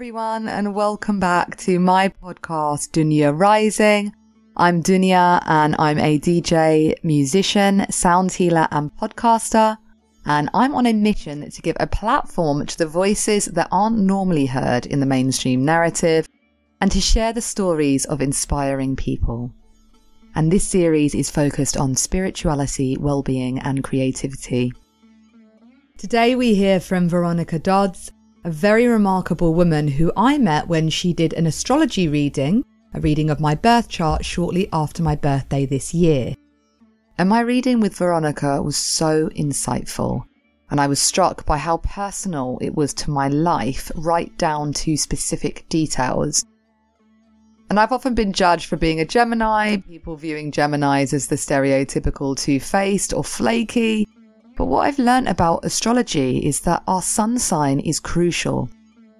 everyone, and welcome back to my podcast, Dunya Rising. I'm Dunya, and I'm a DJ, musician, sound healer, and podcaster. And I'm on a mission to give a platform to the voices that aren't normally heard in the mainstream narrative and to share the stories of inspiring people. And this series is focused on spirituality, well-being, and creativity. Today we hear from Veronica Dodds, a very remarkable woman who I met when she did an astrology reading, a reading of my birth chart shortly after my birthday this year. And my reading with Veronica was so insightful, and I was struck by how personal it was to my life, right down to specific details. And I've often been judged for being a Gemini, people viewing Geminis as the stereotypical two faced or flaky. But what I've learnt about astrology is that our sun sign is crucial.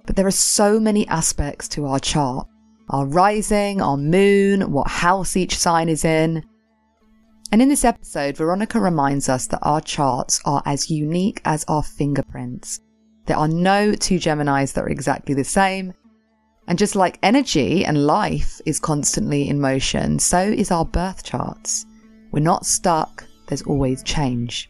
But there are so many aspects to our chart our rising, our moon, what house each sign is in. And in this episode, Veronica reminds us that our charts are as unique as our fingerprints. There are no two Geminis that are exactly the same. And just like energy and life is constantly in motion, so is our birth charts. We're not stuck, there's always change.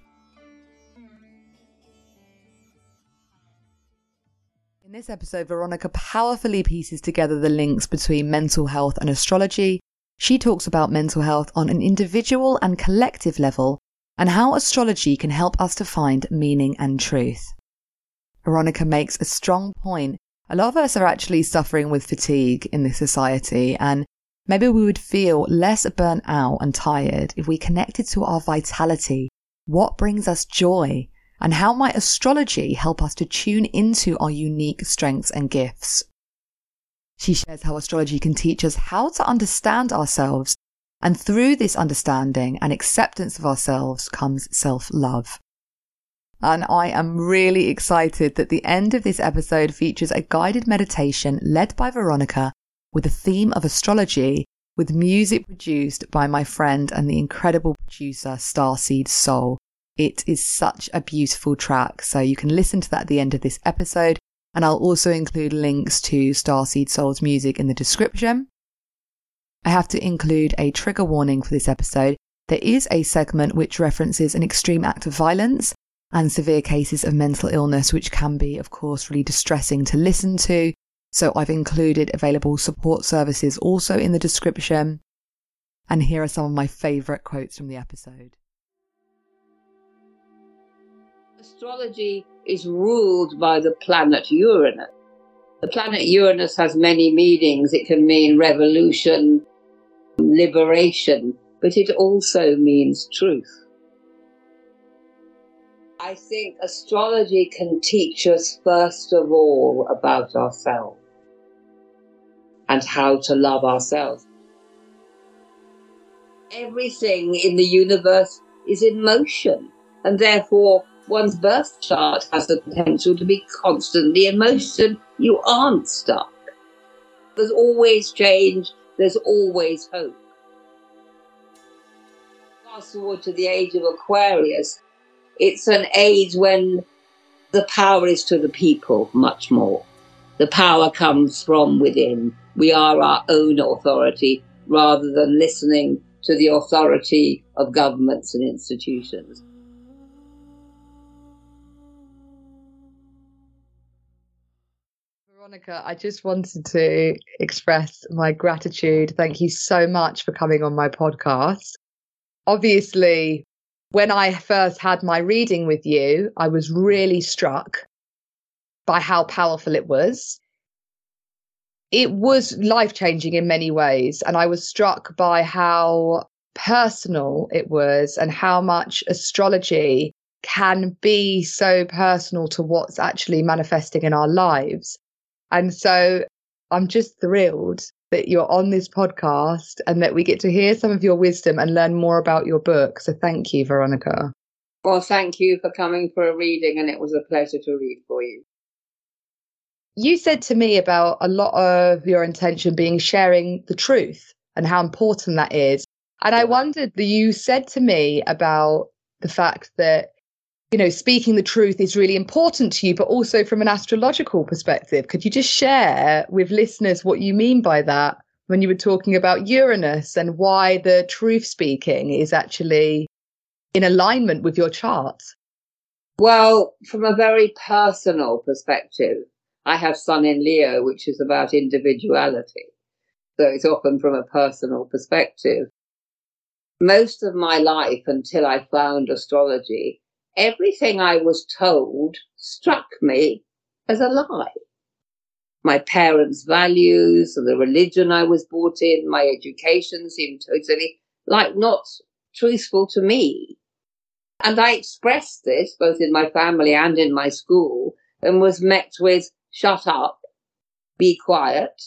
In this episode, Veronica powerfully pieces together the links between mental health and astrology. She talks about mental health on an individual and collective level and how astrology can help us to find meaning and truth. Veronica makes a strong point. A lot of us are actually suffering with fatigue in this society, and maybe we would feel less burnt out and tired if we connected to our vitality, what brings us joy, and how might astrology help us to tune into our unique strengths and gifts? She shares how astrology can teach us how to understand ourselves, and through this understanding and acceptance of ourselves comes self love. And I am really excited that the end of this episode features a guided meditation led by Veronica with a theme of astrology with music produced by my friend and the incredible producer Starseed Soul. It is such a beautiful track. So you can listen to that at the end of this episode. And I'll also include links to Starseed Soul's music in the description. I have to include a trigger warning for this episode. There is a segment which references an extreme act of violence and severe cases of mental illness, which can be, of course, really distressing to listen to. So I've included available support services also in the description. And here are some of my favourite quotes from the episode. Astrology is ruled by the planet Uranus. The planet Uranus has many meanings. It can mean revolution, liberation, but it also means truth. I think astrology can teach us, first of all, about ourselves and how to love ourselves. Everything in the universe is in motion, and therefore one's birth chart has the potential to be constantly in motion. You aren't stuck. There's always change. There's always hope. Fast forward to the age of Aquarius. It's an age when the power is to the people much more. The power comes from within. We are our own authority rather than listening to the authority of governments and institutions. Veronica, I just wanted to express my gratitude. Thank you so much for coming on my podcast. Obviously, when I first had my reading with you, I was really struck by how powerful it was. It was life changing in many ways. And I was struck by how personal it was and how much astrology can be so personal to what's actually manifesting in our lives. And so I'm just thrilled that you're on this podcast and that we get to hear some of your wisdom and learn more about your book. So thank you, Veronica. Well, thank you for coming for a reading, and it was a pleasure to read for you. You said to me about a lot of your intention being sharing the truth and how important that is. And I wondered that you said to me about the fact that you know, speaking the truth is really important to you, but also from an astrological perspective. Could you just share with listeners what you mean by that when you were talking about Uranus and why the truth speaking is actually in alignment with your chart? Well, from a very personal perspective, I have Sun in Leo, which is about individuality. So it's often from a personal perspective. Most of my life until I found astrology, everything I was told struck me as a lie. My parents' values, and the religion I was brought in, my education seemed totally like not truthful to me. And I expressed this both in my family and in my school and was met with shut up, be quiet.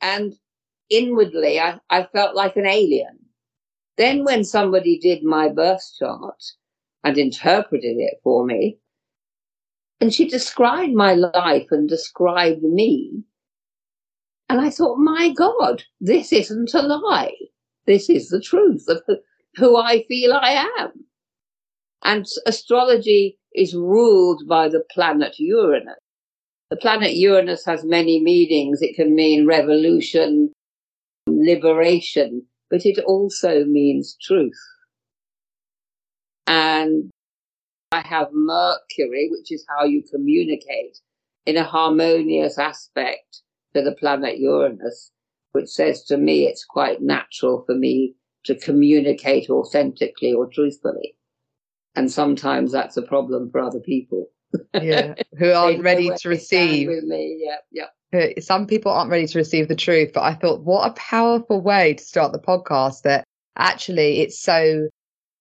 And inwardly, I, I felt like an alien. Then when somebody did my birth chart, and interpreted it for me. And she described my life and described me. And I thought, my God, this isn't a lie. This is the truth of who I feel I am. And astrology is ruled by the planet Uranus. The planet Uranus has many meanings. It can mean revolution, liberation, but it also means truth. And I have Mercury, which is how you communicate in a harmonious aspect to the planet Uranus, which says to me it's quite natural for me to communicate authentically or truthfully. And sometimes that's a problem for other people. yeah, who aren't ready to receive. With me, yeah, yeah. Some people aren't ready to receive the truth, but I thought, what a powerful way to start the podcast that actually it's so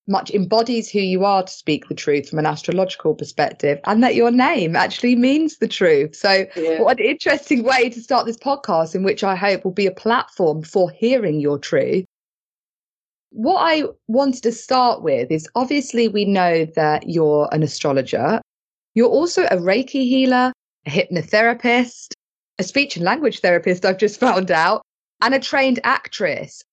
much embodies who you are to speak the truth from an astrological perspective and that your name actually means the truth. So, yeah. what an interesting way to start this podcast, in which I hope will be a platform for hearing your truth. What I wanted to start with is obviously we know that you're an astrologer. You're also a Reiki healer, a hypnotherapist, a speech and language therapist, I've just found out, and a trained actress.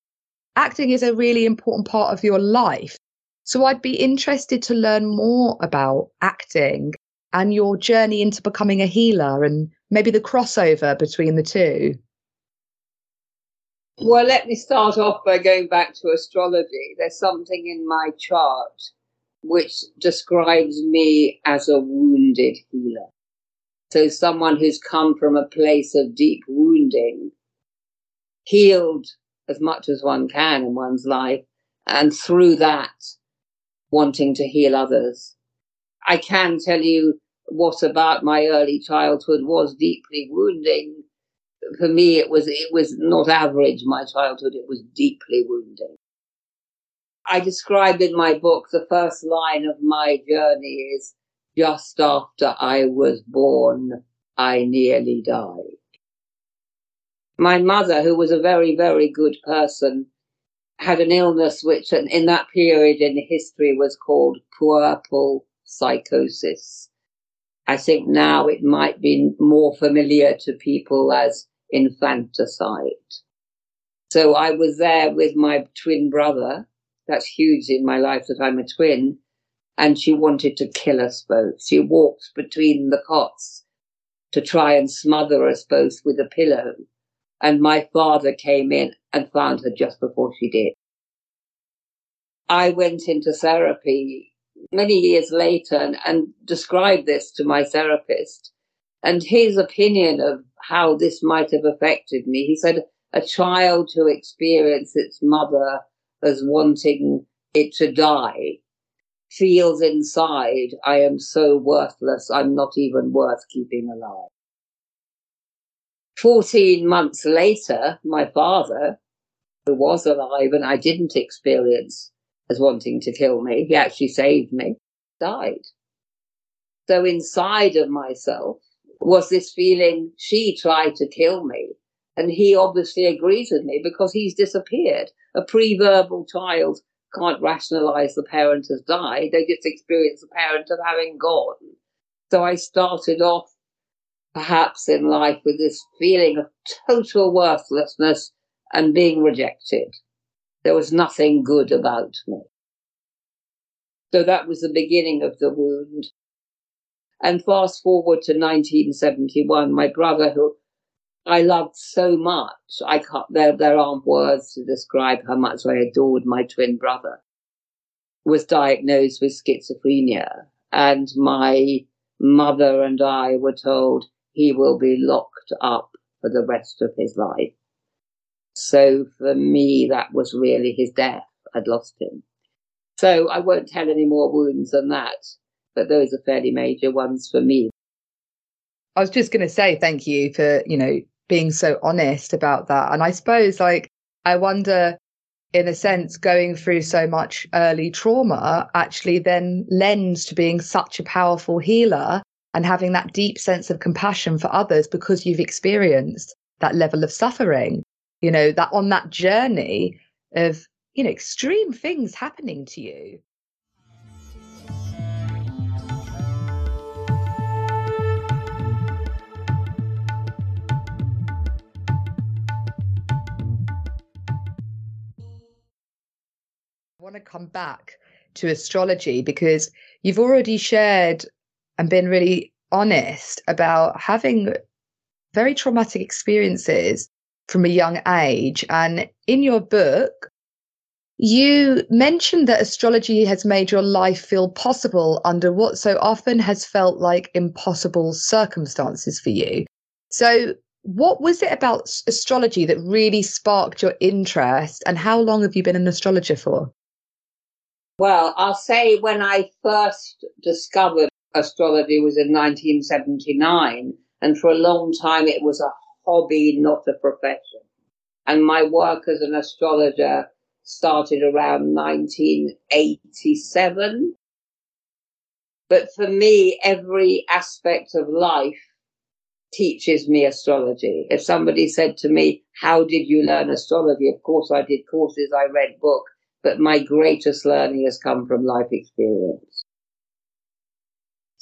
Acting is a really important part of your life. So I'd be interested to learn more about acting and your journey into becoming a healer and maybe the crossover between the two. Well, let me start off by going back to astrology. There's something in my chart which describes me as a wounded healer. So, someone who's come from a place of deep wounding, healed as much as one can in one's life, and through that, wanting to heal others. I can tell you what about my early childhood was deeply wounding. For me, it was, it was not average, my childhood, it was deeply wounding. I describe in my book the first line of my journey is just after I was born, I nearly died. My mother, who was a very, very good person, had an illness which in that period in history was called puerperal psychosis. I think now it might be more familiar to people as infanticide. So I was there with my twin brother. That's huge in my life that I'm a twin. And she wanted to kill us both. She walked between the cots to try and smother us both with a pillow. And my father came in and found her just before she did. I went into therapy many years later and, and described this to my therapist. And his opinion of how this might have affected me, he said, a child who experienced its mother as wanting it to die feels inside, I am so worthless, I'm not even worth keeping alive. 14 months later, my father, who was alive and I didn't experience as wanting to kill me, he actually saved me, died. So inside of myself was this feeling she tried to kill me. And he obviously agrees with me because he's disappeared. A pre-verbal child can't rationalize the parent has died. They just experience the parent of having gone. So I started off perhaps in life with this feeling of total worthlessness and being rejected. There was nothing good about me. So that was the beginning of the wound. And fast forward to 1971, my brother, who I loved so much, I can't, there, there aren't words to describe how much I adored my twin brother, was diagnosed with schizophrenia. And my mother and I were told he will be locked up for the rest of his life. So for me, that was really his death. I'd lost him. So I won't tell any more wounds than that, but those are fairly major ones for me. I was just going to say thank you for, you know, being so honest about that. And I suppose, like, I wonder, in a sense, going through so much early trauma actually then lends to being such a powerful healer and having that deep sense of compassion for others because you've experienced that level of suffering. You know, that on that journey of, you know, extreme things happening to you. I want to come back to astrology because you've already shared and been really honest about having very traumatic experiences from a young age. And in your book, you mentioned that astrology has made your life feel possible under what so often has felt like impossible circumstances for you. So, what was it about astrology that really sparked your interest, and how long have you been an astrologer for? Well, I'll say when I first discovered astrology was in 1979, and for a long time it was a hobby, not a profession. And my work as an astrologer started around 1987. But for me, every aspect of life teaches me astrology. If somebody said to me, How did you learn astrology? Of course, I did courses, I read books but my greatest learning has come from life experience.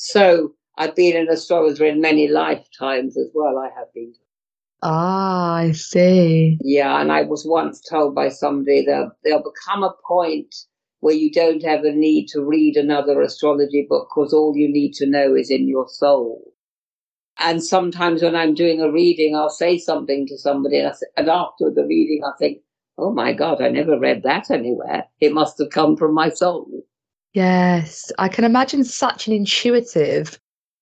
So I've been an astrologer in many lifetimes as well. I have been. Ah, I see. Yeah, and I was once told by somebody that there'll become a point where you don't ever need to read another astrology book because all you need to know is in your soul. And sometimes when I'm doing a reading, I'll say something to somebody, and, say, and after the reading, I think, oh my God, I never read that anywhere. It must have come from my soul. Yes, I can imagine such an intuitive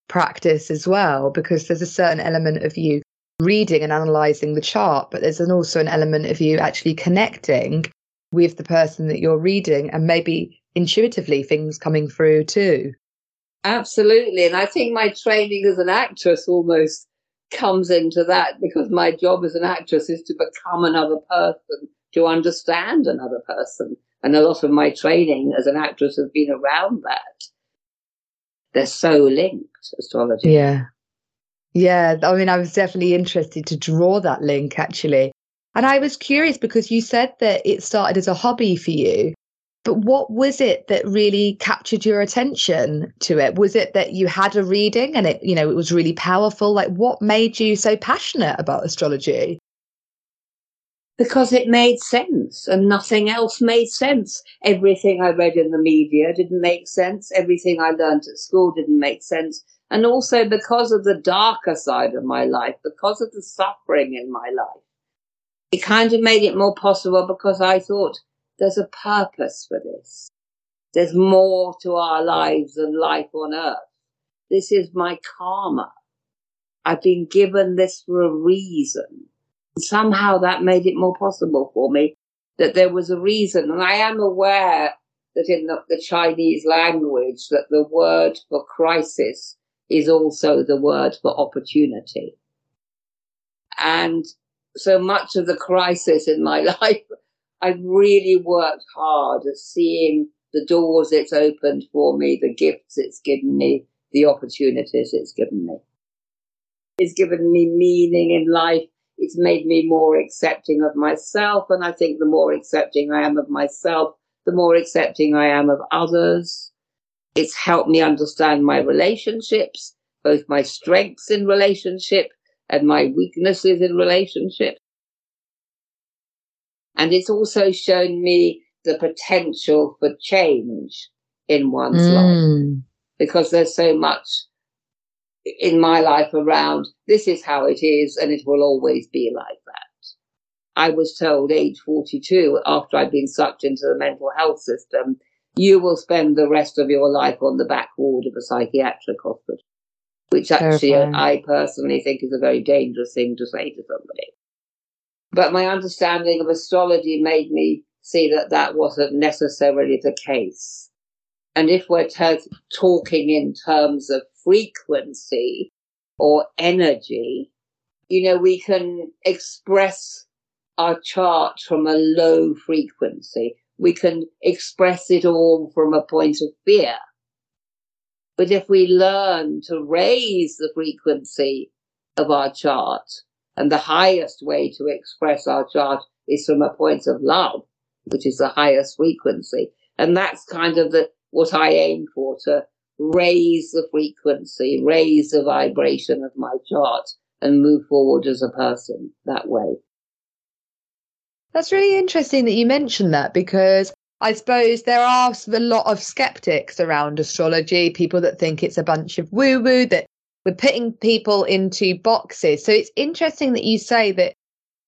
practice as well, because there's a certain element of you reading and analyzing the chart, but there's an also an element of you actually connecting with the person that you're reading and maybe intuitively things coming through too. Absolutely. And I think my training as an actress almost comes into that because my job as an actress is to become another person to understand another person. And a lot of my training as an actress has been around that. They're so linked, astrology. Yeah. Yeah. I mean, I was definitely interested to draw that link actually. And I was curious because you said that it started as a hobby for you. But what was it that really captured your attention to it? Was it that you had a reading and it, you know, it was really powerful? Like what made you so passionate about astrology? Because it made sense and nothing else made sense. Everything I read in the media didn't make sense. Everything I learned at school didn't make sense. And also because of the darker side of my life, because of the suffering in my life, it kind of made it more possible because I thought there's a purpose for this. There's more to our lives than life on earth. This is my karma. I've been given this for a reason somehow that made it more possible for me that there was a reason. And I am aware that in the, the Chinese language, that the word for crisis is also the word for opportunity. And so much of the crisis in my life, I've really worked hard at seeing the doors it's opened for me, the gifts it's given me, the opportunities it's given me. It's given me meaning in life it's made me more accepting of myself. And I think the more accepting I am of myself, the more accepting I am of others. It's helped me understand my relationships, both my strengths in relationship and my weaknesses in relationship. And it's also shown me the potential for change in one's mm. life because there's so much in my life around this is how it is and it will always be like that. I was told age 42 after I'd been sucked into the mental health system, you will spend the rest of your life on the back ward of a psychiatric hospital, which actually Terrifying. I personally think is a very dangerous thing to say to somebody. But my understanding of astrology made me see that that wasn't necessarily the case. And if we're t- talking in terms of frequency or energy, you know, we can express our chart from a low frequency. We can express it all from a point of fear. But if we learn to raise the frequency of our chart, and the highest way to express our chart is from a point of love, which is the highest frequency. And that's kind of the, what I aim for to raise the frequency, raise the vibration of my chart and move forward as a person that way. That's really interesting that you mentioned that because I suppose there are a lot of skeptics around astrology, people that think it's a bunch of woo woo, that we're putting people into boxes. So it's interesting that you say that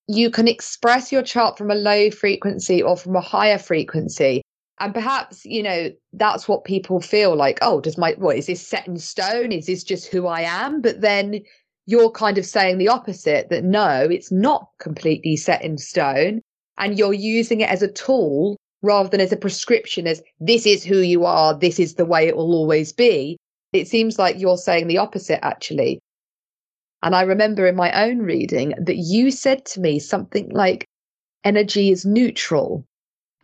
you can express your chart from a low frequency or from a higher frequency. And perhaps, you know, that's what people feel like, oh, does my, what is this set in stone? Is this just who I am? But then you're kind of saying the opposite that no, it's not completely set in stone. And you're using it as a tool rather than as a prescription, as this is who you are, this is the way it will always be. It seems like you're saying the opposite, actually. And I remember in my own reading that you said to me something like, energy is neutral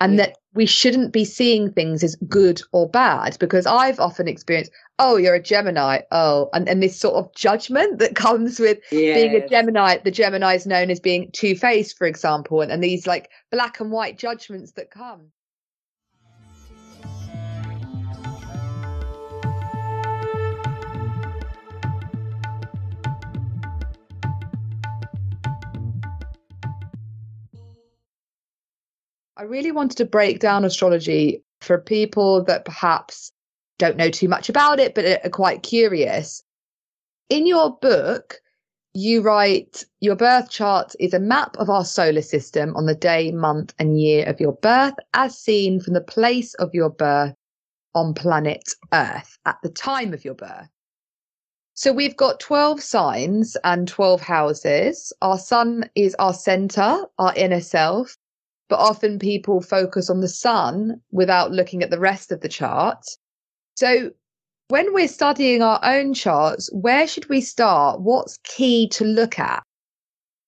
and yeah. that we shouldn't be seeing things as good or bad because I've often experienced, oh, you're a Gemini. Oh, and, and this sort of judgment that comes with yes. being a Gemini. The Gemini is known as being two faced, for example, and, and these like black and white judgments that come. I really wanted to break down astrology for people that perhaps don't know too much about it, but are quite curious. In your book, you write your birth chart is a map of our solar system on the day, month, and year of your birth, as seen from the place of your birth on planet Earth at the time of your birth. So we've got 12 signs and 12 houses. Our sun is our center, our inner self but often people focus on the sun without looking at the rest of the chart. So when we're studying our own charts, where should we start? What's key to look at?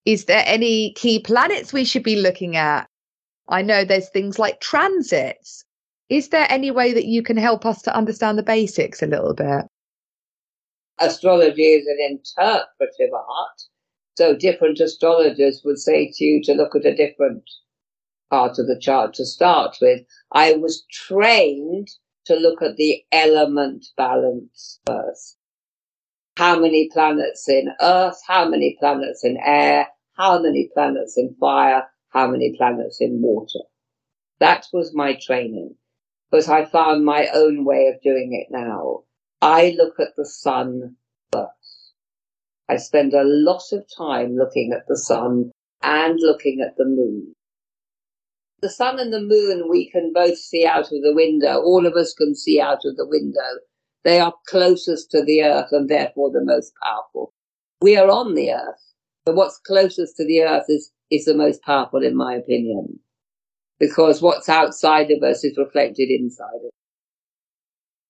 Is there any key planets we should be looking at? I know there's things like transits. Is there any way that you can help us to understand the basics a little bit? Astrology is an interpretive art. So different astrologers would say to you to look at a different part of the chart to start with, I was trained to look at the element balance first. How many planets in earth, how many planets in air, how many planets in fire, how many planets in water. That was my training. But I found my own way of doing it now. I look at the sun first. I spend a lot of time looking at the sun and looking at the moon the sun and the moon we can both see out of the window. All of us can see out of the window. They are closest to the earth and therefore the most powerful. We are on the earth, but what's closest to the earth is, is the most powerful in my opinion. Because what's outside of us is reflected inside of us.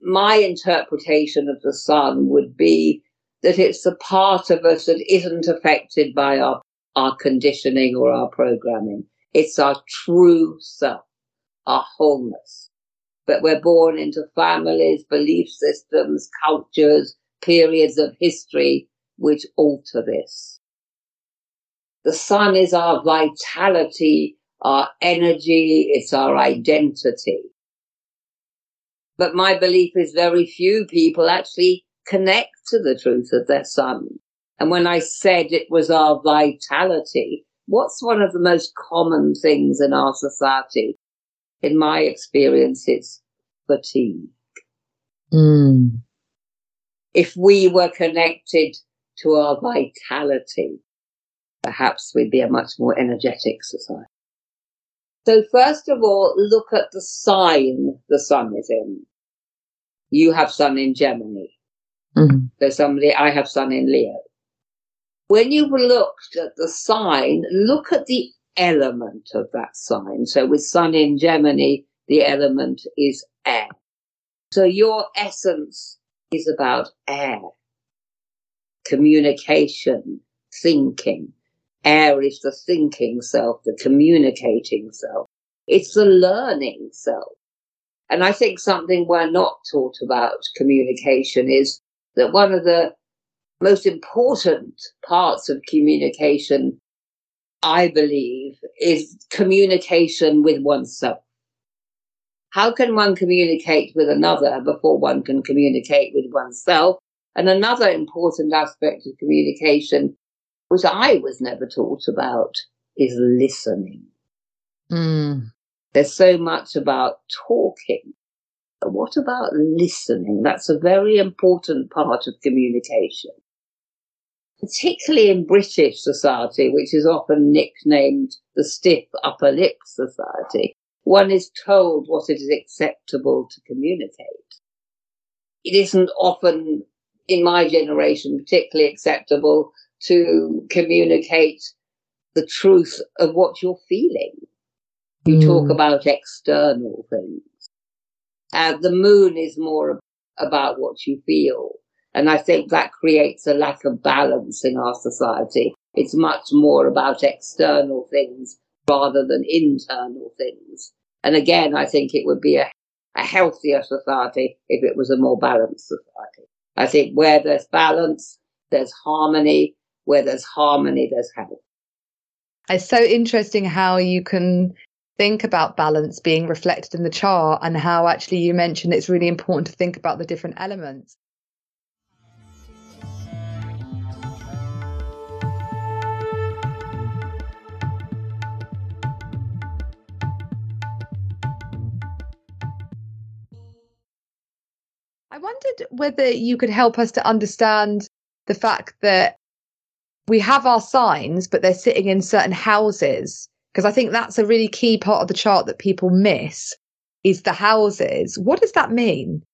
My interpretation of the sun would be that it's the part of us that isn't affected by our, our conditioning or our programming. It's our true self, our wholeness. But we're born into families, belief systems, cultures, periods of history which alter this. The sun is our vitality, our energy, it's our identity. But my belief is very few people actually connect to the truth of their sun. And when I said it was our vitality, what's one of the most common things in our society? In my experience, it's fatigue. Mm. If we were connected to our vitality, perhaps we'd be a much more energetic society. So first of all, look at the sign the sun is in. You have sun in Gemini. Mm-hmm. So somebody, I have sun in Leo. When you've looked at the sign, look at the element of that sign. So with sun in Gemini, the element is air. So your essence is about air, communication, thinking. Air is the thinking self, the communicating self. It's the learning self. And I think something we're not taught about communication is that one of the most important parts of communication, I believe, is communication with oneself. How can one communicate with another before one can communicate with oneself? And another important aspect of communication, which I was never taught about, is listening. Mm. There's so much about talking. But what about listening? That's a very important part of communication. Particularly in British society, which is often nicknamed the stiff upper lip society, one is told what it is acceptable to communicate. It isn't often, in my generation, particularly acceptable to communicate the truth of what you're feeling. You Mm. talk about external things. Uh, the moon is more about what you feel. And I think that creates a lack of balance in our society. It's much more about external things rather than internal things. And again, I think it would be a, a healthier society if it was a more balanced society. I think where there's balance, there's harmony. Where there's harmony, there's health. It's so interesting how you can think about balance being reflected in the chart and how actually you mentioned it's really important to think about the different elements. I wondered whether you could help us to understand the fact that we have our signs, but they're sitting in certain houses. Because I think that's a really key part of the chart that people miss is the houses. What does that mean?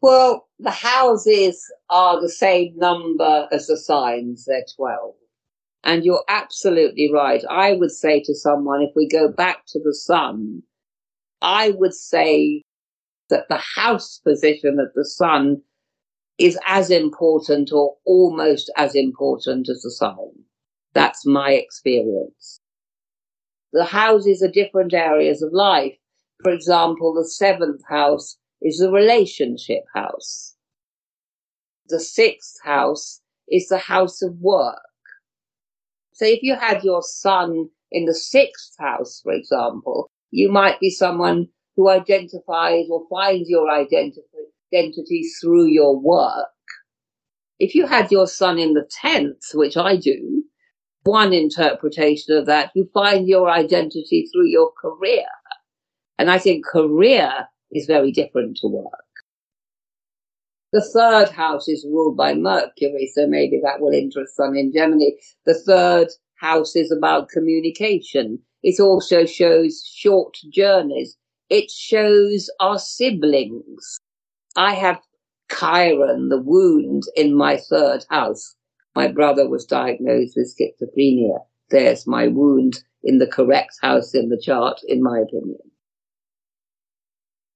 Well, the houses are the same number as the signs, they're 12. And you're absolutely right. I would say to someone, if we go back to the sun, I would say that the house position of the sun is as important or almost as important as the sign. That's my experience. The houses are different areas of life. For example, the seventh house is the relationship house. The sixth house is the house of work. So if you had your sun in the sixth house, for example, you might be someone who identifies or finds your identity, through your work. If you had your sun in the tenth, which I do, one interpretation of that, you find your identity through your career. And I think career is very different to work. The third house is ruled by Mercury, so maybe that will interest some in Gemini. The third house is about communication. It also shows short journeys. It shows our siblings. I have Chiron, the wound, in my third house. My brother was diagnosed with schizophrenia. There's my wound in the correct house in the chart, in my opinion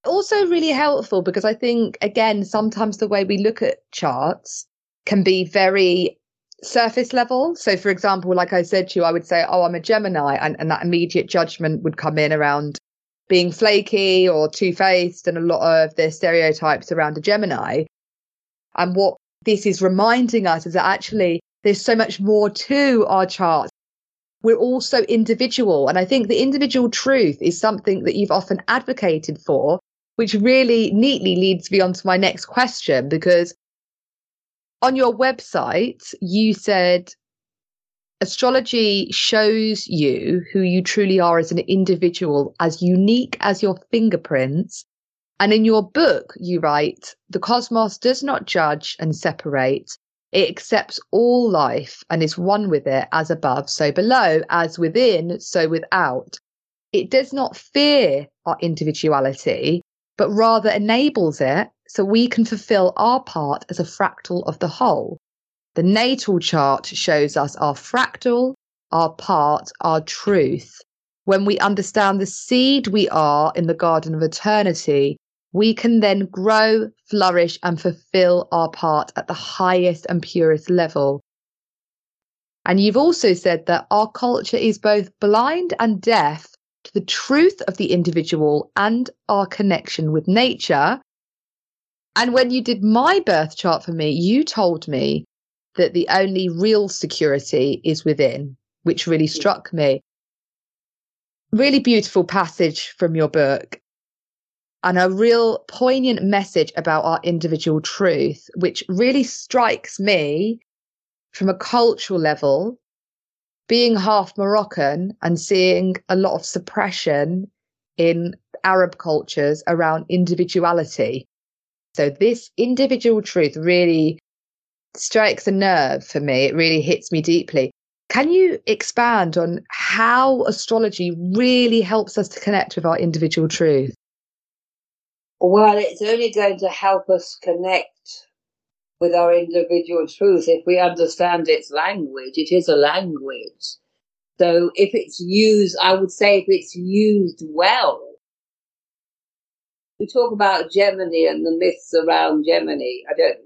also really helpful because I think, again, sometimes the way we look at charts can be very surface level. So, for example, like I said to you, I would say, Oh, I'm a Gemini, and, and that immediate judgment would come in around being flaky or two faced and a lot of the stereotypes around a Gemini. And what this is reminding us is that actually there's so much more to our charts. We're also individual. And I think the individual truth is something that you've often advocated for which really neatly leads me on to my next question because on your website, you said astrology shows you who you truly are as an individual, as unique as your fingerprints, And in your book, you write, the cosmos does not judge and separate. It accepts all life and is one with it, as above, so below, as within, so without. It does not fear our individuality, but rather enables it so we can fulfill our part as a fractal of the whole. The natal chart shows us our fractal, our part, our truth. When we understand the seed we are in the garden of eternity, we can then grow, flourish, and fulfill our part at the highest and purest level. And you've also said that our culture is both blind and deaf to the truth of the individual and our connection with nature. And when you did my birth chart for me, you told me that the only real security is within, which really struck me. Really beautiful passage from your book and a real poignant message about our individual truth, which really strikes me from a cultural level being half Moroccan and seeing a lot of suppression in Arab cultures around individuality. So this individual truth really strikes a nerve for me. It really hits me deeply. Can you expand on how astrology really helps us to connect with our individual truth? Well, it's only going to help us connect with our individual truth if we understand its language. It is a language. So if it's used, I would say if it's used well, we talk about Gemini and the myths around Gemini. I don't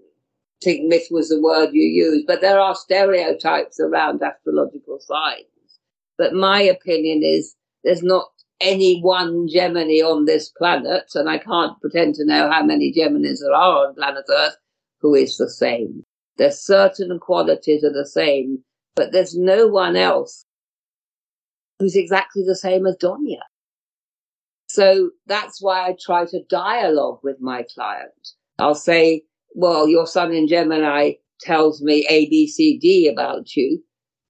think myth was the word you used, but there are stereotypes around astrological signs. But my opinion is there's not any one Gemini on this planet, and I can't pretend to know how many Geminis there are on planet Earth, who is the same. There's certain qualities are the same, but there's no one else who's exactly the same as Dunya. So that's why I try to dialogue with my client. I'll say, well, your sun in Gemini tells me A, B, C, D about you.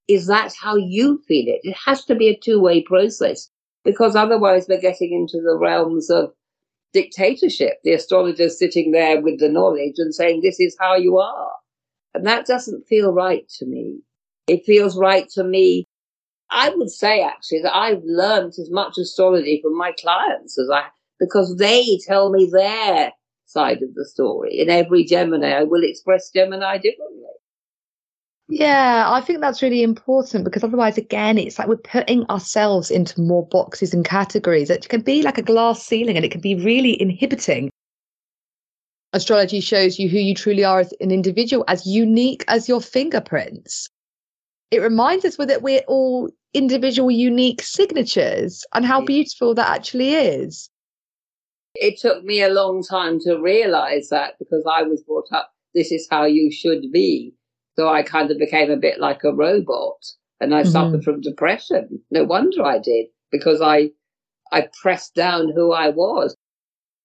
Is that how you feel it? It has to be a two way process because otherwise we're getting into the realms of dictatorship. The astrologer sitting there with the knowledge and saying, this is how you are. And that doesn't feel right to me. It feels right to me. I would say actually that I've learned as much astrology from my clients as I, because they tell me their side of the story. In every Gemini, I will express Gemini differently. Yeah, I think that's really important because otherwise, again, it's like we're putting ourselves into more boxes and categories. It can be like a glass ceiling and it can be really inhibiting. Astrology shows you who you truly are as an individual, as unique as your fingerprints. It reminds us that we're all individual, unique signatures and how beautiful that actually is. It took me a long time to realize that because I was brought up, this is how you should be so I kind of became a bit like a robot and I mm-hmm. suffered from depression. No wonder I did because I, I pressed down who I was.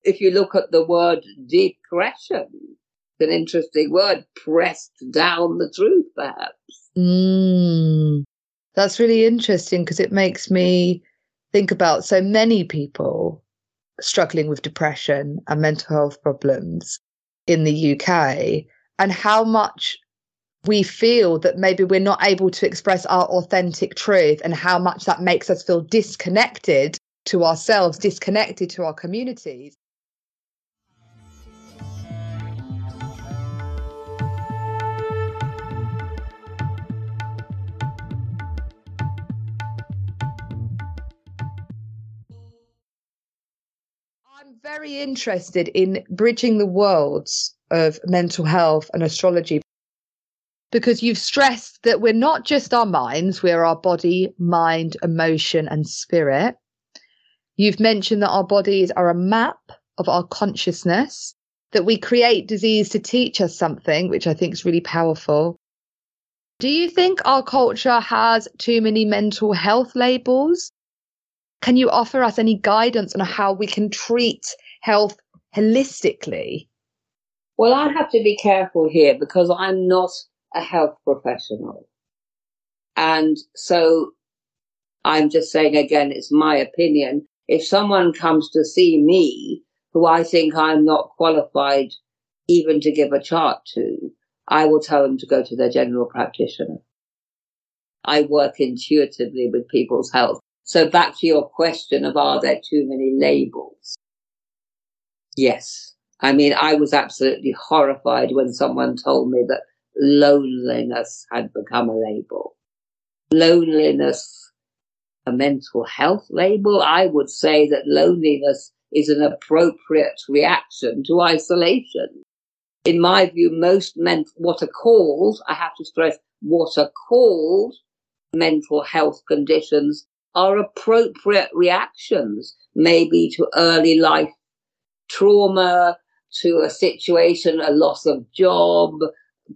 If you look at the word depression, it's an interesting word, pressed down the truth, perhaps. Mm, that's really interesting because it makes me think about so many people struggling with depression and mental health problems in the UK and how much we feel that maybe we're not able to express our authentic truth and how much that makes us feel disconnected to ourselves, disconnected to our communities. Very interested in bridging the worlds of mental health and astrology because you've stressed that we're not just our minds, we're our body, mind, emotion, and spirit. You've mentioned that our bodies are a map of our consciousness, that we create disease to teach us something, which I think is really powerful. Do you think our culture has too many mental health labels? Can you offer us any guidance on how we can treat health holistically? Well, I have to be careful here because I'm not a health professional. And so I'm just saying again, it's my opinion. If someone comes to see me who I think I'm not qualified even to give a chart to, I will tell them to go to their general practitioner. I work intuitively with people's health. So back to your question of are there too many labels? Yes. I mean, I was absolutely horrified when someone told me that loneliness had become a label. Loneliness, a mental health label. I would say that loneliness is an appropriate reaction to isolation. In my view, most men, what are called, I have to stress, what are called mental health conditions are appropriate reactions, maybe to early life trauma, to a situation, a loss of job,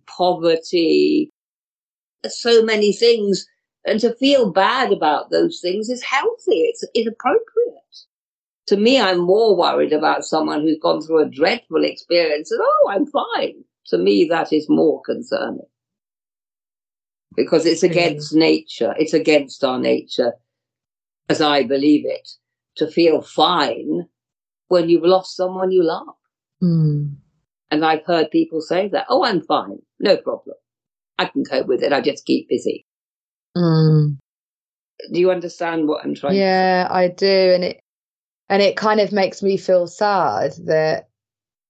poverty, so many things. And to feel bad about those things is healthy. It's, it's appropriate. To me, I'm more worried about someone who's gone through a dreadful experience and, oh, I'm fine. To me, that is more concerning because it's against mm. nature. It's against our nature, as I believe it, to feel fine when you've lost someone you love. Mm. And I've heard people say that, oh, I'm fine, no problem. I can cope with it. I just keep busy. Mm. Do you understand what I'm trying yeah, I do. And it, and it kind of makes me feel sad that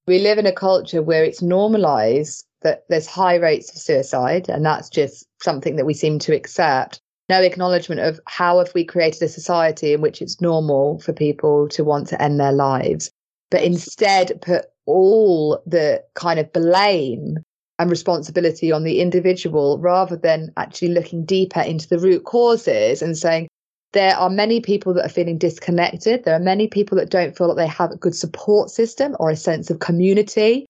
we live in a culture where it's normalized that there's high rates of suicide and that's just something that we seem to accept no acknowledgement of how have we created a society in which it's normal for people to want to end their lives but instead put all the kind of blame and responsibility on the individual rather than actually looking deeper into the root causes and saying there are many people that are feeling disconnected. There are many people that don't feel that they have a good support system or a sense of community.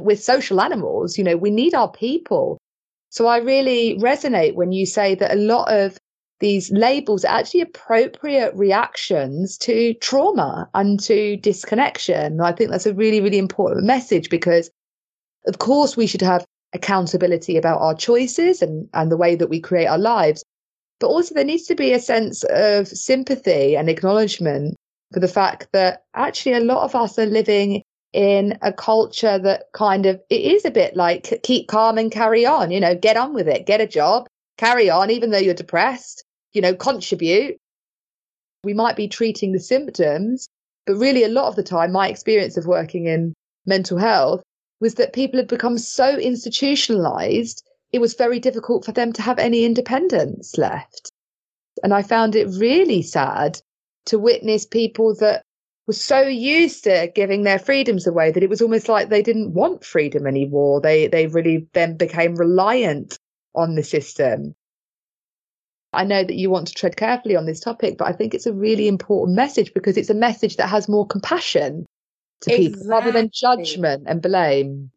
With social animals you know we need our people so I really resonate when you say that a lot of these labels are actually appropriate reactions to trauma and to disconnection. I think that's a really, really important message because, of course, we should have accountability about our choices and, and the way that we create our lives. But also, there needs to be a sense of sympathy and acknowledgement for the fact that actually a lot of us are living in a culture that kind of it is a bit like keep calm and carry on you know get on with it get a job carry on even though you're depressed you know contribute. We might be treating the symptoms but really a lot of the time my experience of working in mental health was that people had become so institutionalized it was very difficult for them to have any independence left. And i found it really sad to witness people that were so used to giving their freedoms away that it was almost like they didn't want freedom anymore. They they really then became reliant on the system. I know that you want to tread carefully on this topic, but I think it's a really important message because it's a message that has more compassion to exactly. people rather than judgment and blame.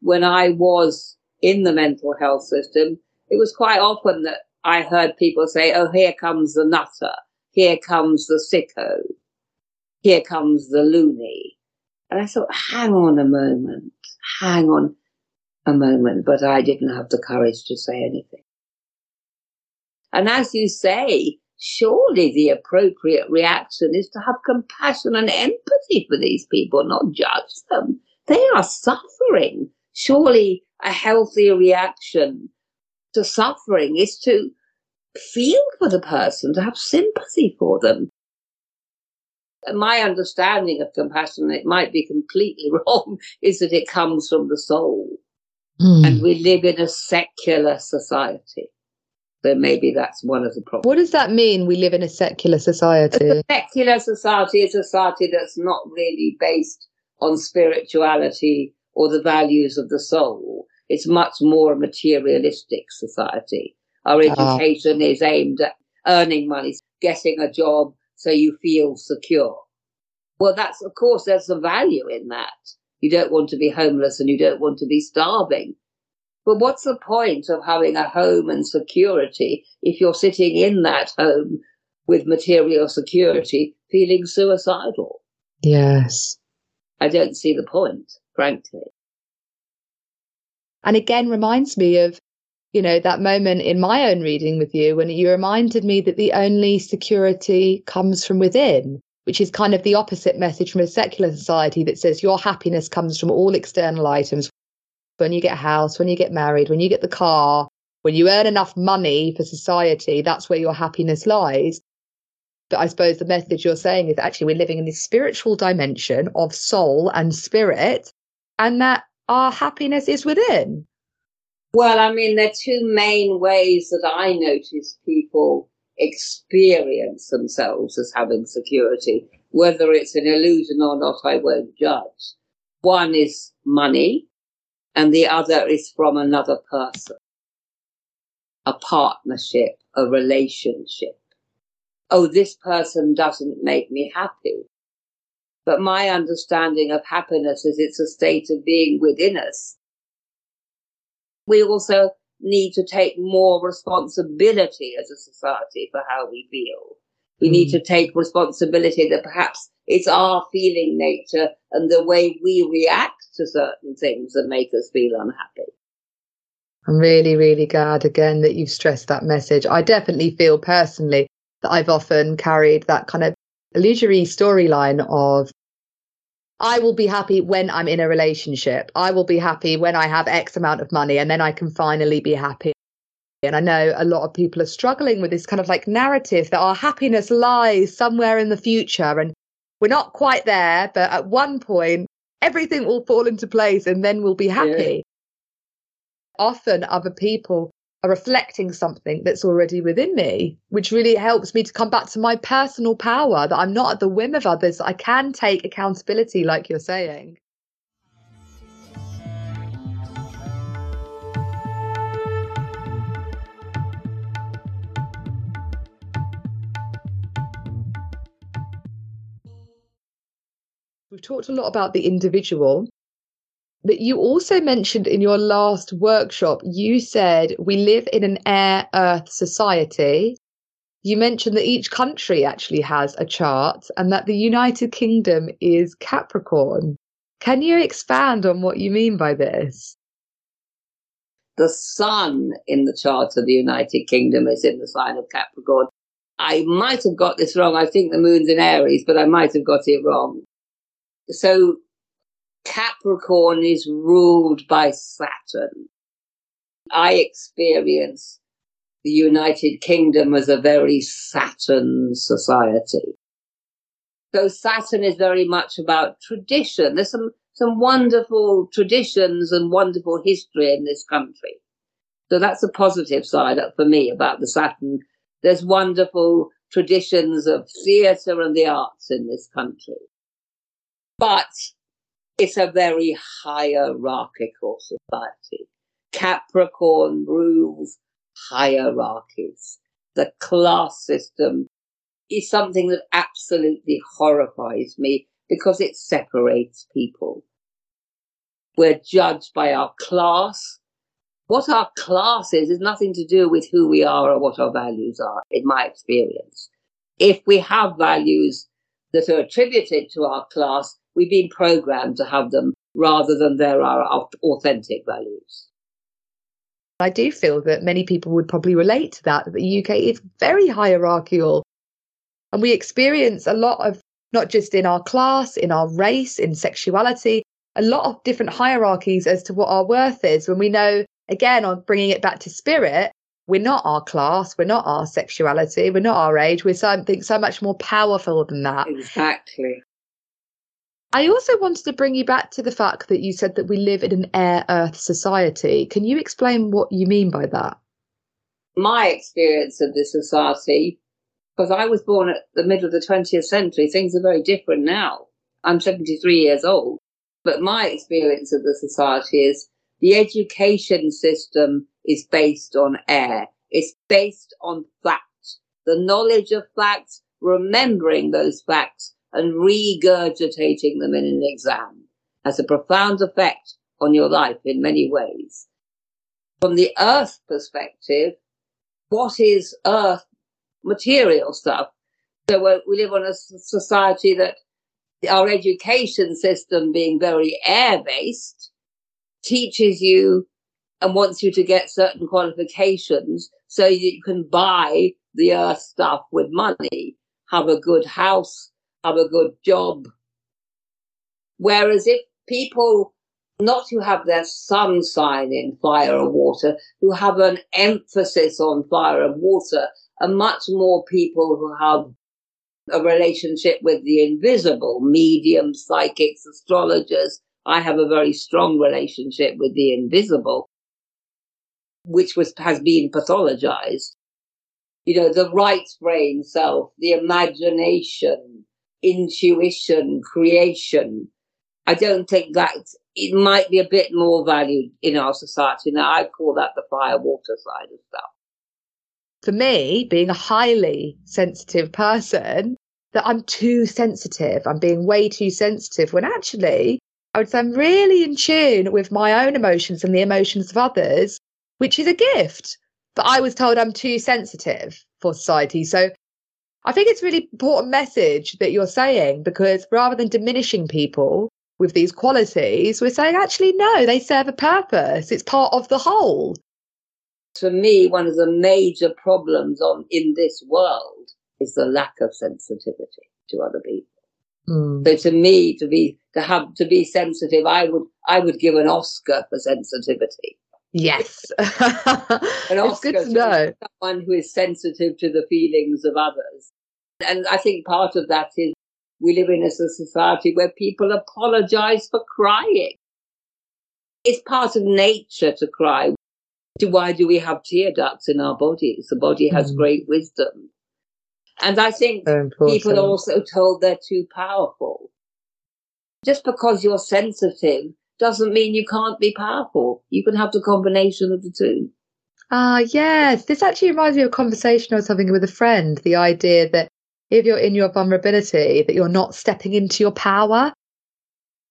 When I was in the mental health system, it was quite often that I heard people say, Oh, here comes the nutter. Here comes the sicko here comes the loony. And I thought, hang on a moment, hang on a moment, but I didn't have the courage to say anything. And as you say, surely the appropriate reaction is to have compassion and empathy for these people, not judge them. They are suffering. Surely a healthy reaction to suffering is to feel for the person, to have sympathy for them, my understanding of compassion, it might be completely wrong, is that it comes from the soul. Mm. And we live in a secular society. So maybe that's one of the problems. What does that mean? We live in a secular society. A secular society is a society that's not really based on spirituality or the values of the soul. It's much more a materialistic society. Our ah. education is aimed at earning money, getting a job, so you feel secure. Well, that's, of course, there's a value in that. You don't want to be homeless and you don't want to be starving. But what's the point of having a home and security if you're sitting in that home with material security feeling suicidal? Yes. I don't see the point, frankly. And again, reminds me of you know, that moment in my own reading with you when you reminded me that the only security comes from within. which is kind of the opposite message from a secular society that says your happiness comes from all external items. When you get a house, when you get married, when you get the car, when you earn enough money for society, that's where your happiness lies. But I suppose the message you're saying is actually we're living in this spiritual dimension of soul and spirit, and that our happiness is within. Well, I mean, there are two main ways that I notice people experience themselves as having security. Whether it's an illusion or not, I won't judge. One is money, and the other is from another person. A partnership, a relationship. Oh, this person doesn't make me happy. But my understanding of happiness is it's a state of being within us. We also need to take more responsibility as a society for how we feel. We mm. need to take responsibility that perhaps it's our feeling nature and the way we react to certain things that make us feel unhappy. I'm really, really glad again that you've stressed that message. I definitely feel personally that I've often carried that kind of illusory storyline of I will be happy when I'm in a relationship. I will be happy when I have X amount of money and then I can finally be happy. And I know a lot of people are struggling with this kind of like narrative that our happiness lies somewhere in the future and we're not quite there, but at one point everything will fall into place and then we'll be happy. Yeah. Often other people are reflecting something that's already within me, which really helps me to come back to my personal power that I'm not at the whim of others. I can take accountability, like you're saying. We've talked a lot about the individual but you also mentioned in your last workshop, you said we live in an air earth society. You mentioned that each country actually has a chart and that the United Kingdom is Capricorn. Can you expand on what you mean by this? The sun in the chart of the United Kingdom is in the sign of Capricorn. I might have got this wrong. I think the moon's in Aries, but I might have got it wrong. So Capricorn is ruled by Saturn. I experience the United Kingdom as a very Saturn society. So Saturn is very much about tradition. There's some, some wonderful traditions and wonderful history in this country. So that's a positive side for me about the Saturn. There's wonderful traditions of theatre and the arts in this country. But it's a very hierarchical society. Capricorn rules hierarchies. The class system is something that absolutely horrifies me because it separates people. We're judged by our class. What our class is, is nothing to do with who we are or what our values are, in my experience. If we have values that are attributed to our class, we've been programmed to have them rather than there are authentic values. I do feel that many people would probably relate to that, that the UK is very hierarchical. And we experience a lot of, not just in our class, in our race, in sexuality, a lot of different hierarchies as to what our worth is. When we know, again, on bringing it back to spirit, we're not our class, we're not our sexuality, we're not our age, we're something so much more powerful than that. Exactly. I also wanted to bring you back to the fact that you said that we live in an air earth society. Can you explain what you mean by that? My experience of the society, because I was born at the middle of the 20th century, things are very different now. I'm 73 years old. But my experience of the society is the education system is based on air. It's based on facts, the knowledge of facts, remembering those facts and regurgitating them in an exam has a profound effect on your life in many ways. From the earth perspective, what is earth material stuff? So we live on a society that our education system being very air based teaches you and wants you to get certain qualifications so you can buy the earth stuff with money, have a good house, have a good job. Whereas if people not who have their sun sign in fire or water, who have an emphasis on fire and water, and much more people who have a relationship with the invisible, mediums, psychics, astrologers. I have a very strong relationship with the invisible, which was, has been pathologized. You know, the right brain self, the imagination, intuition, creation. I don't think that it might be a bit more valued in our society. Now, I call that the fire water side of stuff. For me, being a highly sensitive person, that I'm too sensitive. I'm being way too sensitive when actually I would say I'm really in tune with my own emotions and the emotions of others, which is a gift. But I was told I'm too sensitive for society. So I think it's really important message that you're saying because rather than diminishing people with these qualities, we're saying actually no, they serve a purpose. It's part of the whole. For me, one of the major problems on in this world is the lack of sensitivity to other people. Mm. So to me, to be to have to be sensitive, I would I would give an Oscar for sensitivity. Yes, an Oscar to know. someone who is sensitive to the feelings of others, and I think part of that is we live in a society where people apologize for crying. It's part of nature to cry. Why do we have tear ducts in our bodies? The body has mm. great wisdom. And I think people are also told they're too powerful. Just because you're sensitive doesn't mean you can't be powerful. You can have the combination of the two. Ah, uh, yes. This actually reminds me of a conversation I was having with a friend. The idea that if you're in your vulnerability, that you're not stepping into your power.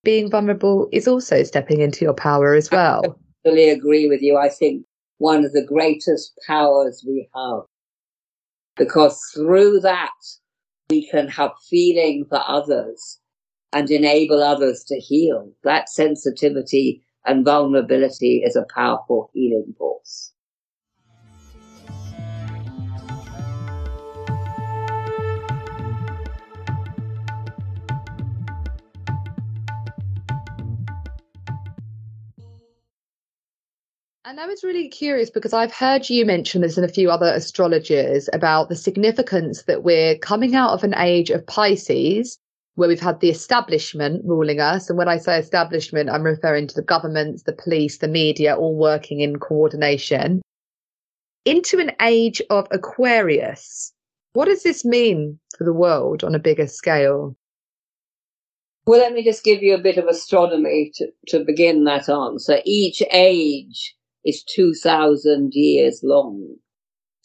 Being vulnerable is also stepping into your power as well. I totally agree with you. I think one of the greatest powers we have because through that we can have feeling for others and enable others to heal. That sensitivity and vulnerability is a powerful healing force. And I was really curious because I've heard you mention this and a few other astrologers about the significance that we're coming out of an age of Pisces where we've had the establishment ruling us. And when I say establishment, I'm referring to the governments, the police, the media, all working in coordination into an age of Aquarius. What does this mean for the world on a bigger scale? Well, let me just give you a bit of astronomy to, to begin that answer. Each age is 2,000 years long.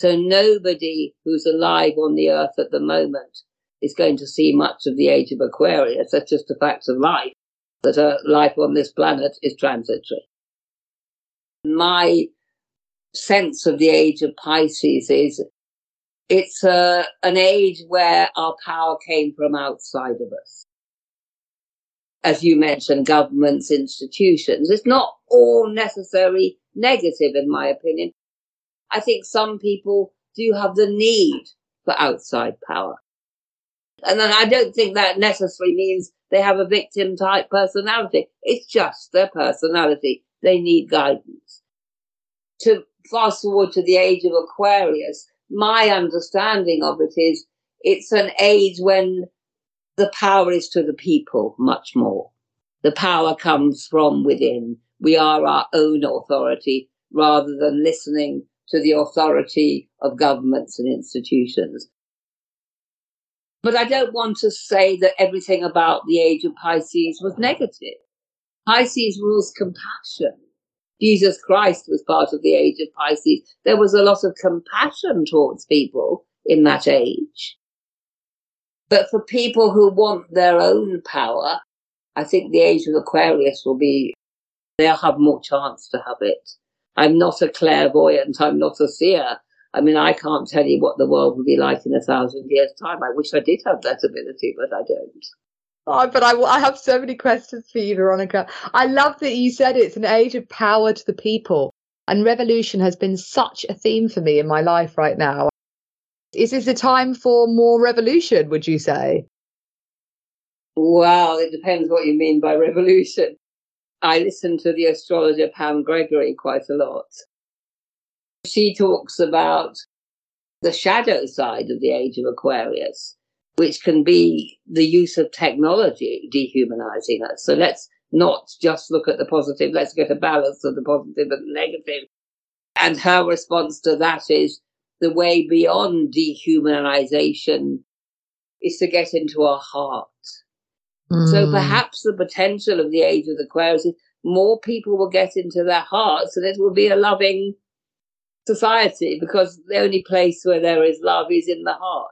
So nobody who's alive on the earth at the moment is going to see much of the age of Aquarius. That's just a fact of life, that uh, life on this planet is transitory. My sense of the age of Pisces is it's uh, an age where our power came from outside of us as you mentioned, governments, institutions. It's not all necessarily negative, in my opinion. I think some people do have the need for outside power. And then I don't think that necessarily means they have a victim type personality. It's just their personality. They need guidance. To fast forward to the age of Aquarius, my understanding of it is it's an age when the power is to the people much more. The power comes from within. We are our own authority rather than listening to the authority of governments and institutions. But I don't want to say that everything about the age of Pisces was negative. Pisces rules compassion. Jesus Christ was part of the age of Pisces. There was a lot of compassion towards people in that age. But for people who want their own power, I think the age of Aquarius will be, they'll have more chance to have it. I'm not a clairvoyant. I'm not a seer. I mean, I can't tell you what the world will be like in a thousand years' time. I wish I did have that ability, but I don't. Oh, but I, I have so many questions for you, Veronica. I love that you said it's an age of power to the people. And revolution has been such a theme for me in my life right now. Is this a time for more revolution, would you say? Well, it depends what you mean by revolution. I listen to the astrologer Pam Gregory quite a lot. She talks about the shadow side of the age of Aquarius, which can be the use of technology dehumanizing us. So let's not just look at the positive, let's get a balance of the positive and the negative. And her response to that is the way beyond dehumanization is to get into our heart. Mm. So perhaps the potential of the age of the Aquarius is more people will get into their hearts and it will be a loving society because the only place where there is love is in the heart.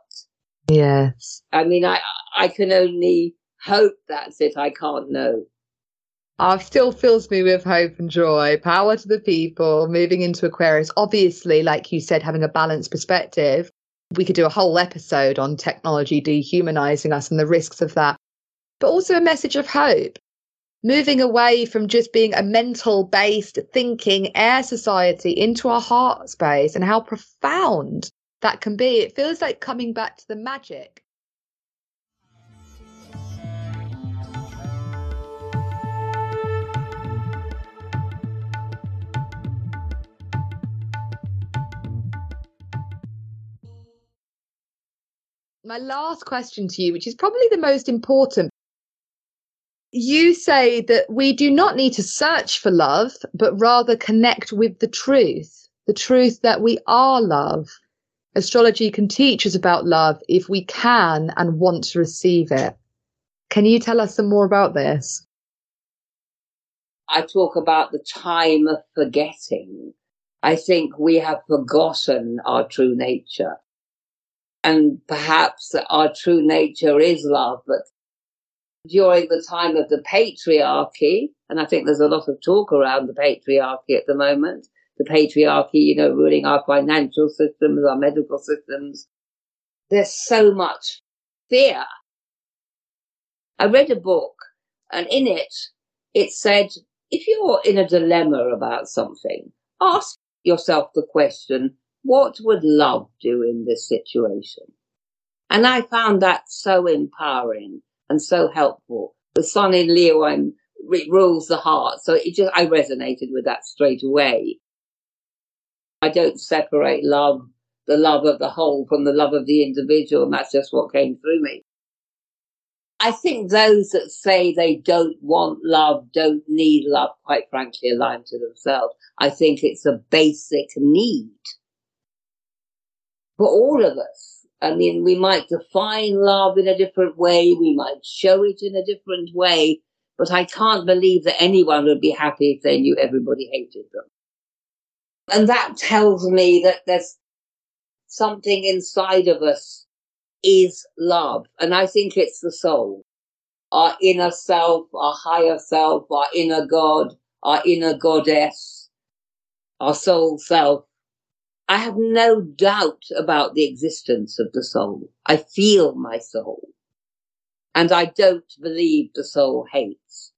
Yes. I mean, I, I can only hope that's it. I can't know. Uh, still fills me with hope and joy. Power to the people, moving into Aquarius. Obviously, like you said, having a balanced perspective. We could do a whole episode on technology dehumanizing us and the risks of that, but also a message of hope. Moving away from just being a mental based thinking air society into our heart space and how profound that can be. It feels like coming back to the magic my last question to you, which is probably the most important. You say that we do not need to search for love, but rather connect with the truth, the truth that we are love. Astrology can teach us about love if we can and want to receive it. Can you tell us some more about this? I talk about the time of forgetting. I think we have forgotten our true nature and perhaps our true nature is love. But during the time of the patriarchy, and I think there's a lot of talk around the patriarchy at the moment, the patriarchy, you know, ruling our financial systems, our medical systems, there's so much fear. I read a book and in it, it said, if you're in a dilemma about something, ask yourself the question, what would love do in this situation? And I found that so empowering and so helpful. The sun in Leo and it rules the heart. So it just, I resonated with that straight away. I don't separate love, the love of the whole from the love of the individual. And that's just what came through me. I think those that say they don't want love, don't need love, quite frankly, are lying to themselves. I think it's a basic need for all of us. I mean, we might define love in a different way. We might show it in a different way, but I can't believe that anyone would be happy if they knew everybody hated them. And that tells me that there's something inside of us is love. And I think it's the soul, our inner self, our higher self, our inner God, our inner goddess, our soul self I have no doubt about the existence of the soul. I feel my soul. And I don't believe the soul hates.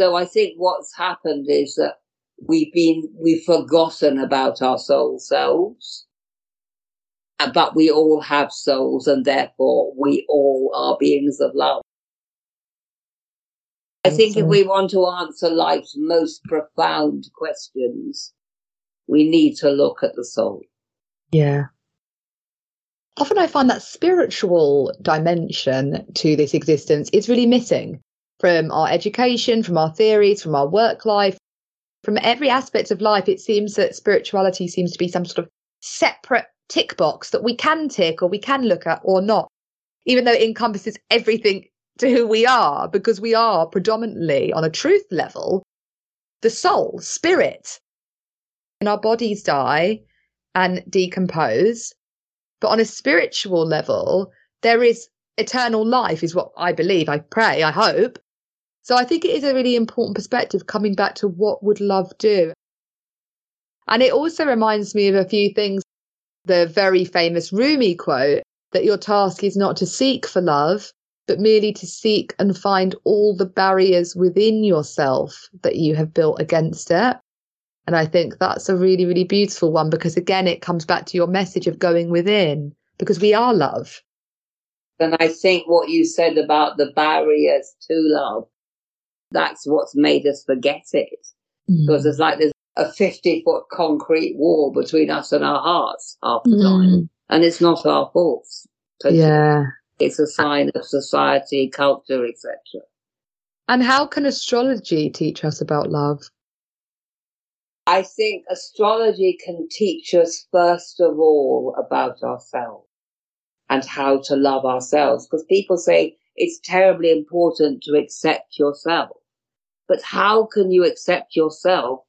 So I think what's happened is that we've been, we've forgotten about our soul selves. Uh, but we all have souls and therefore we all are beings of love. I think if we want to answer life's most profound questions, we need to look at the soul. Yeah. Often I find that spiritual dimension to this existence is really missing from our education, from our theories, from our work life, from every aspect of life. It seems that spirituality seems to be some sort of separate tick box that we can tick or we can look at or not, even though it encompasses everything to who we are, because we are predominantly on a truth level the soul, spirit. And our bodies die and decompose. But on a spiritual level, there is eternal life, is what I believe, I pray, I hope. So I think it is a really important perspective coming back to what would love do. And it also reminds me of a few things. The very famous Rumi quote that your task is not to seek for love, but merely to seek and find all the barriers within yourself that you have built against it. And I think that's a really, really beautiful one because again, it comes back to your message of going within because we are love. And I think what you said about the barriers to love, that's what's made us forget it. Mm. Because it's like there's a 50 foot concrete wall between us and our hearts half the mm. time. And it's not our fault. Yeah. It's a sign of society, culture, etc. And how can astrology teach us about love? I think astrology can teach us, first of all, about ourselves and how to love ourselves. Because people say it's terribly important to accept yourself. But how can you accept yourself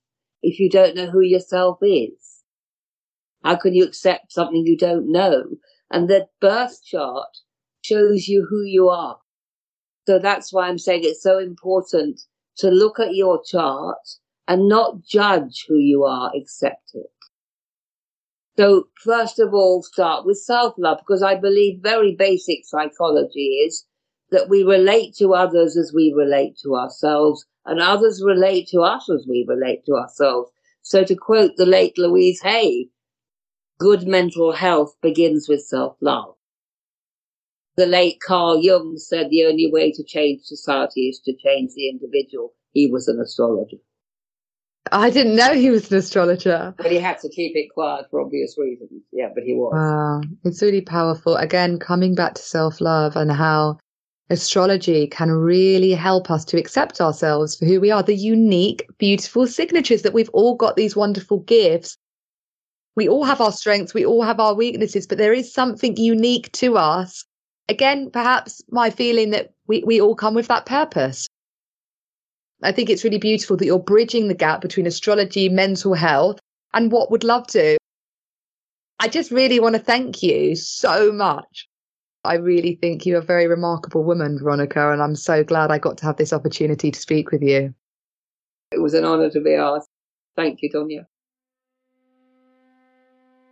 if you don't know who yourself is? How can you accept something you don't know? And the birth chart shows you who you are. So that's why I'm saying it's so important to look at your chart and not judge who you are, accept it. So first of all, start with self-love because I believe very basic psychology is that we relate to others as we relate to ourselves and others relate to us as we relate to ourselves. So to quote the late Louise Hay, good mental health begins with self-love. The late Carl Jung said the only way to change society is to change the individual. He was an astrologer. I didn't know he was an astrologer. But he had to keep it quiet for obvious reasons. Yeah, but he was. Wow. It's really powerful. Again, coming back to self love and how astrology can really help us to accept ourselves for who we are, the unique, beautiful signatures that we've all got these wonderful gifts. We all have our strengths, we all have our weaknesses, but there is something unique to us. Again, perhaps my feeling that we, we all come with that purpose. I think it's really beautiful that you're bridging the gap between astrology, mental health, and what would love to. I just really want to thank you so much. I really think you're a very remarkable woman, Veronica, and I'm so glad I got to have this opportunity to speak with you. It was an honour to be asked. Thank you, Dunya.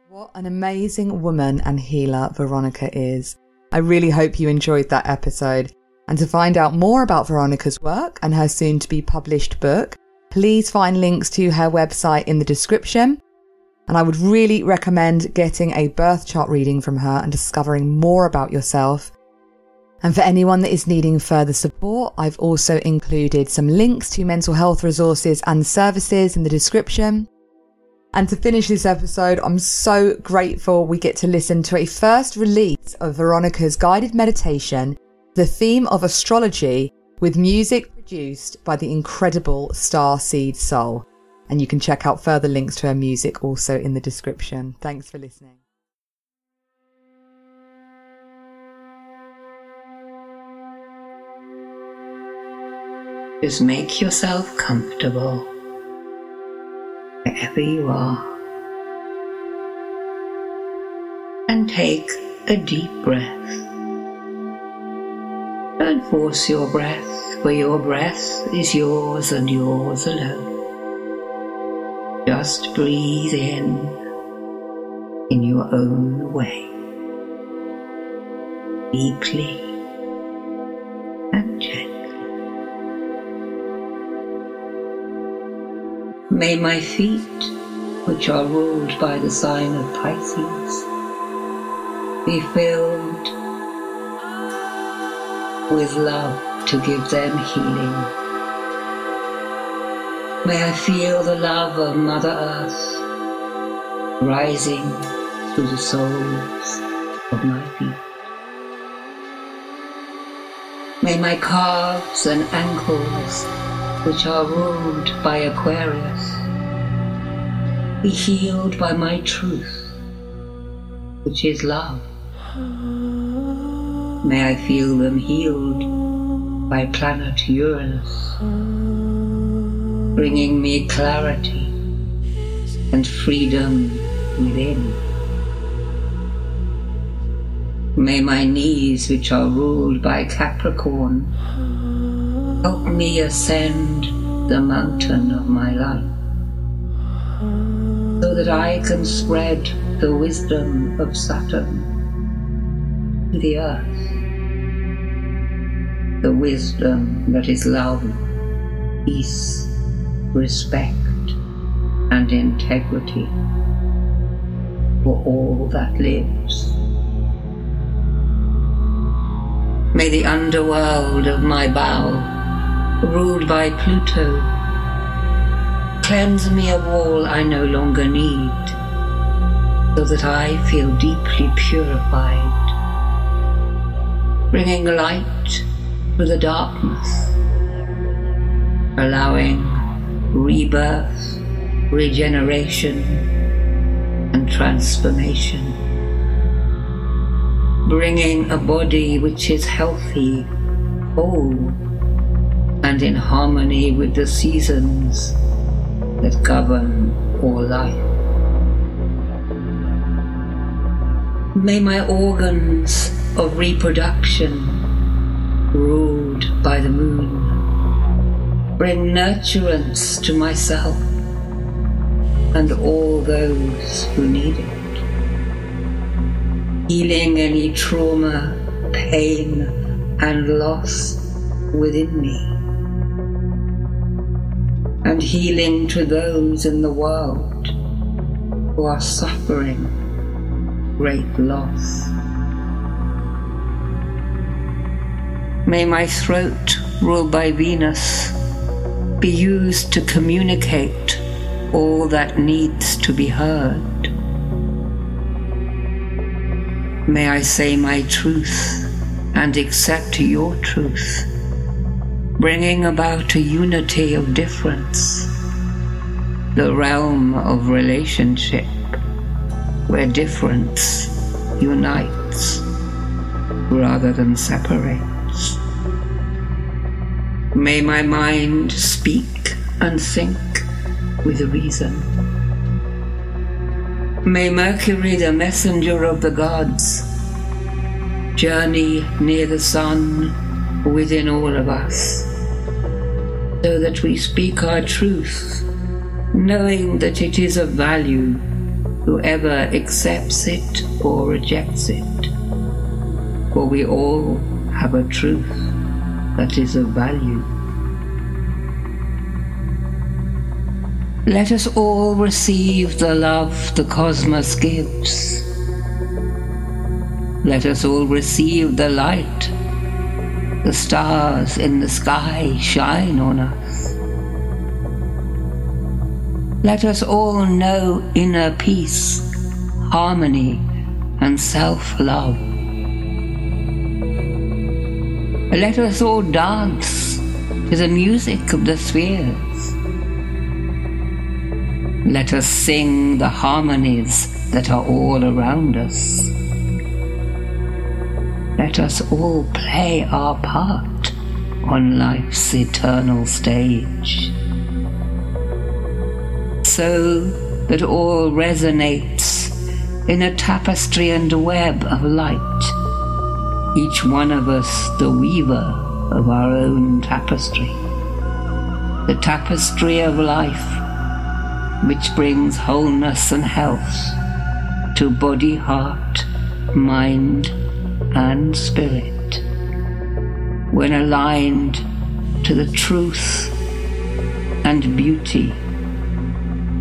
What an amazing woman and healer Veronica is. I really hope you enjoyed that episode. And to find out more about Veronica's work and her soon to be published book, please find links to her website in the description. And I would really recommend getting a birth chart reading from her and discovering more about yourself. And for anyone that is needing further support, I've also included some links to mental health resources and services in the description. And to finish this episode, I'm so grateful we get to listen to a first release of Veronica's guided meditation the theme of astrology with music produced by the incredible Starseed Soul. And you can check out further links to her music also in the description. Thanks for listening. Just make yourself comfortable wherever you are and take a deep breath. Don't force your breath, for your breath is yours and yours alone. Just breathe in in your own way, deeply and gently. May my feet, which are ruled by the sign of Pisces, be filled with love to give them healing. May I feel the love of Mother Earth rising through the soles of my feet. May my calves and ankles, which are ruled by Aquarius, be healed by my truth, which is love. May I feel them healed by planet Uranus, bringing me clarity and freedom within. May my knees, which are ruled by Capricorn, help me ascend the mountain of my life, so that I can spread the wisdom of Saturn the earth the wisdom that is love, peace, respect, and integrity for all that lives. May the underworld of my bow, ruled by Pluto, cleanse me of all I no longer need, so that I feel deeply purified, bringing light to the darkness, allowing rebirth, regeneration, and transformation. Bringing a body which is healthy, whole, and in harmony with the seasons that govern all life. May my organs of reproduction, ruled by the moon, bring nurturance to myself and all those who need it. Healing any trauma, pain, and loss within me. And healing to those in the world who are suffering great loss. May my throat, ruled by Venus, be used to communicate all that needs to be heard. May I say my truth and accept your truth, bringing about a unity of difference, the realm of relationship where difference unites rather than separates. May my mind speak and think with reason. May Mercury, the messenger of the gods, journey near the sun within all of us, so that we speak our truth, knowing that it is of value, whoever accepts it or rejects it. For we all have a truth that is of value. Let us all receive the love the cosmos gives. Let us all receive the light. The stars in the sky shine on us. Let us all know inner peace, harmony, and self love. Let us all dance to the music of the spheres. Let us sing the harmonies that are all around us. Let us all play our part on life's eternal stage. So that all resonates in a tapestry and web of light, each one of us the weaver of our own tapestry. The tapestry of life which brings wholeness and health to body, heart, mind, and spirit when aligned to the truth and beauty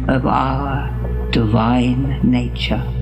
of our divine nature.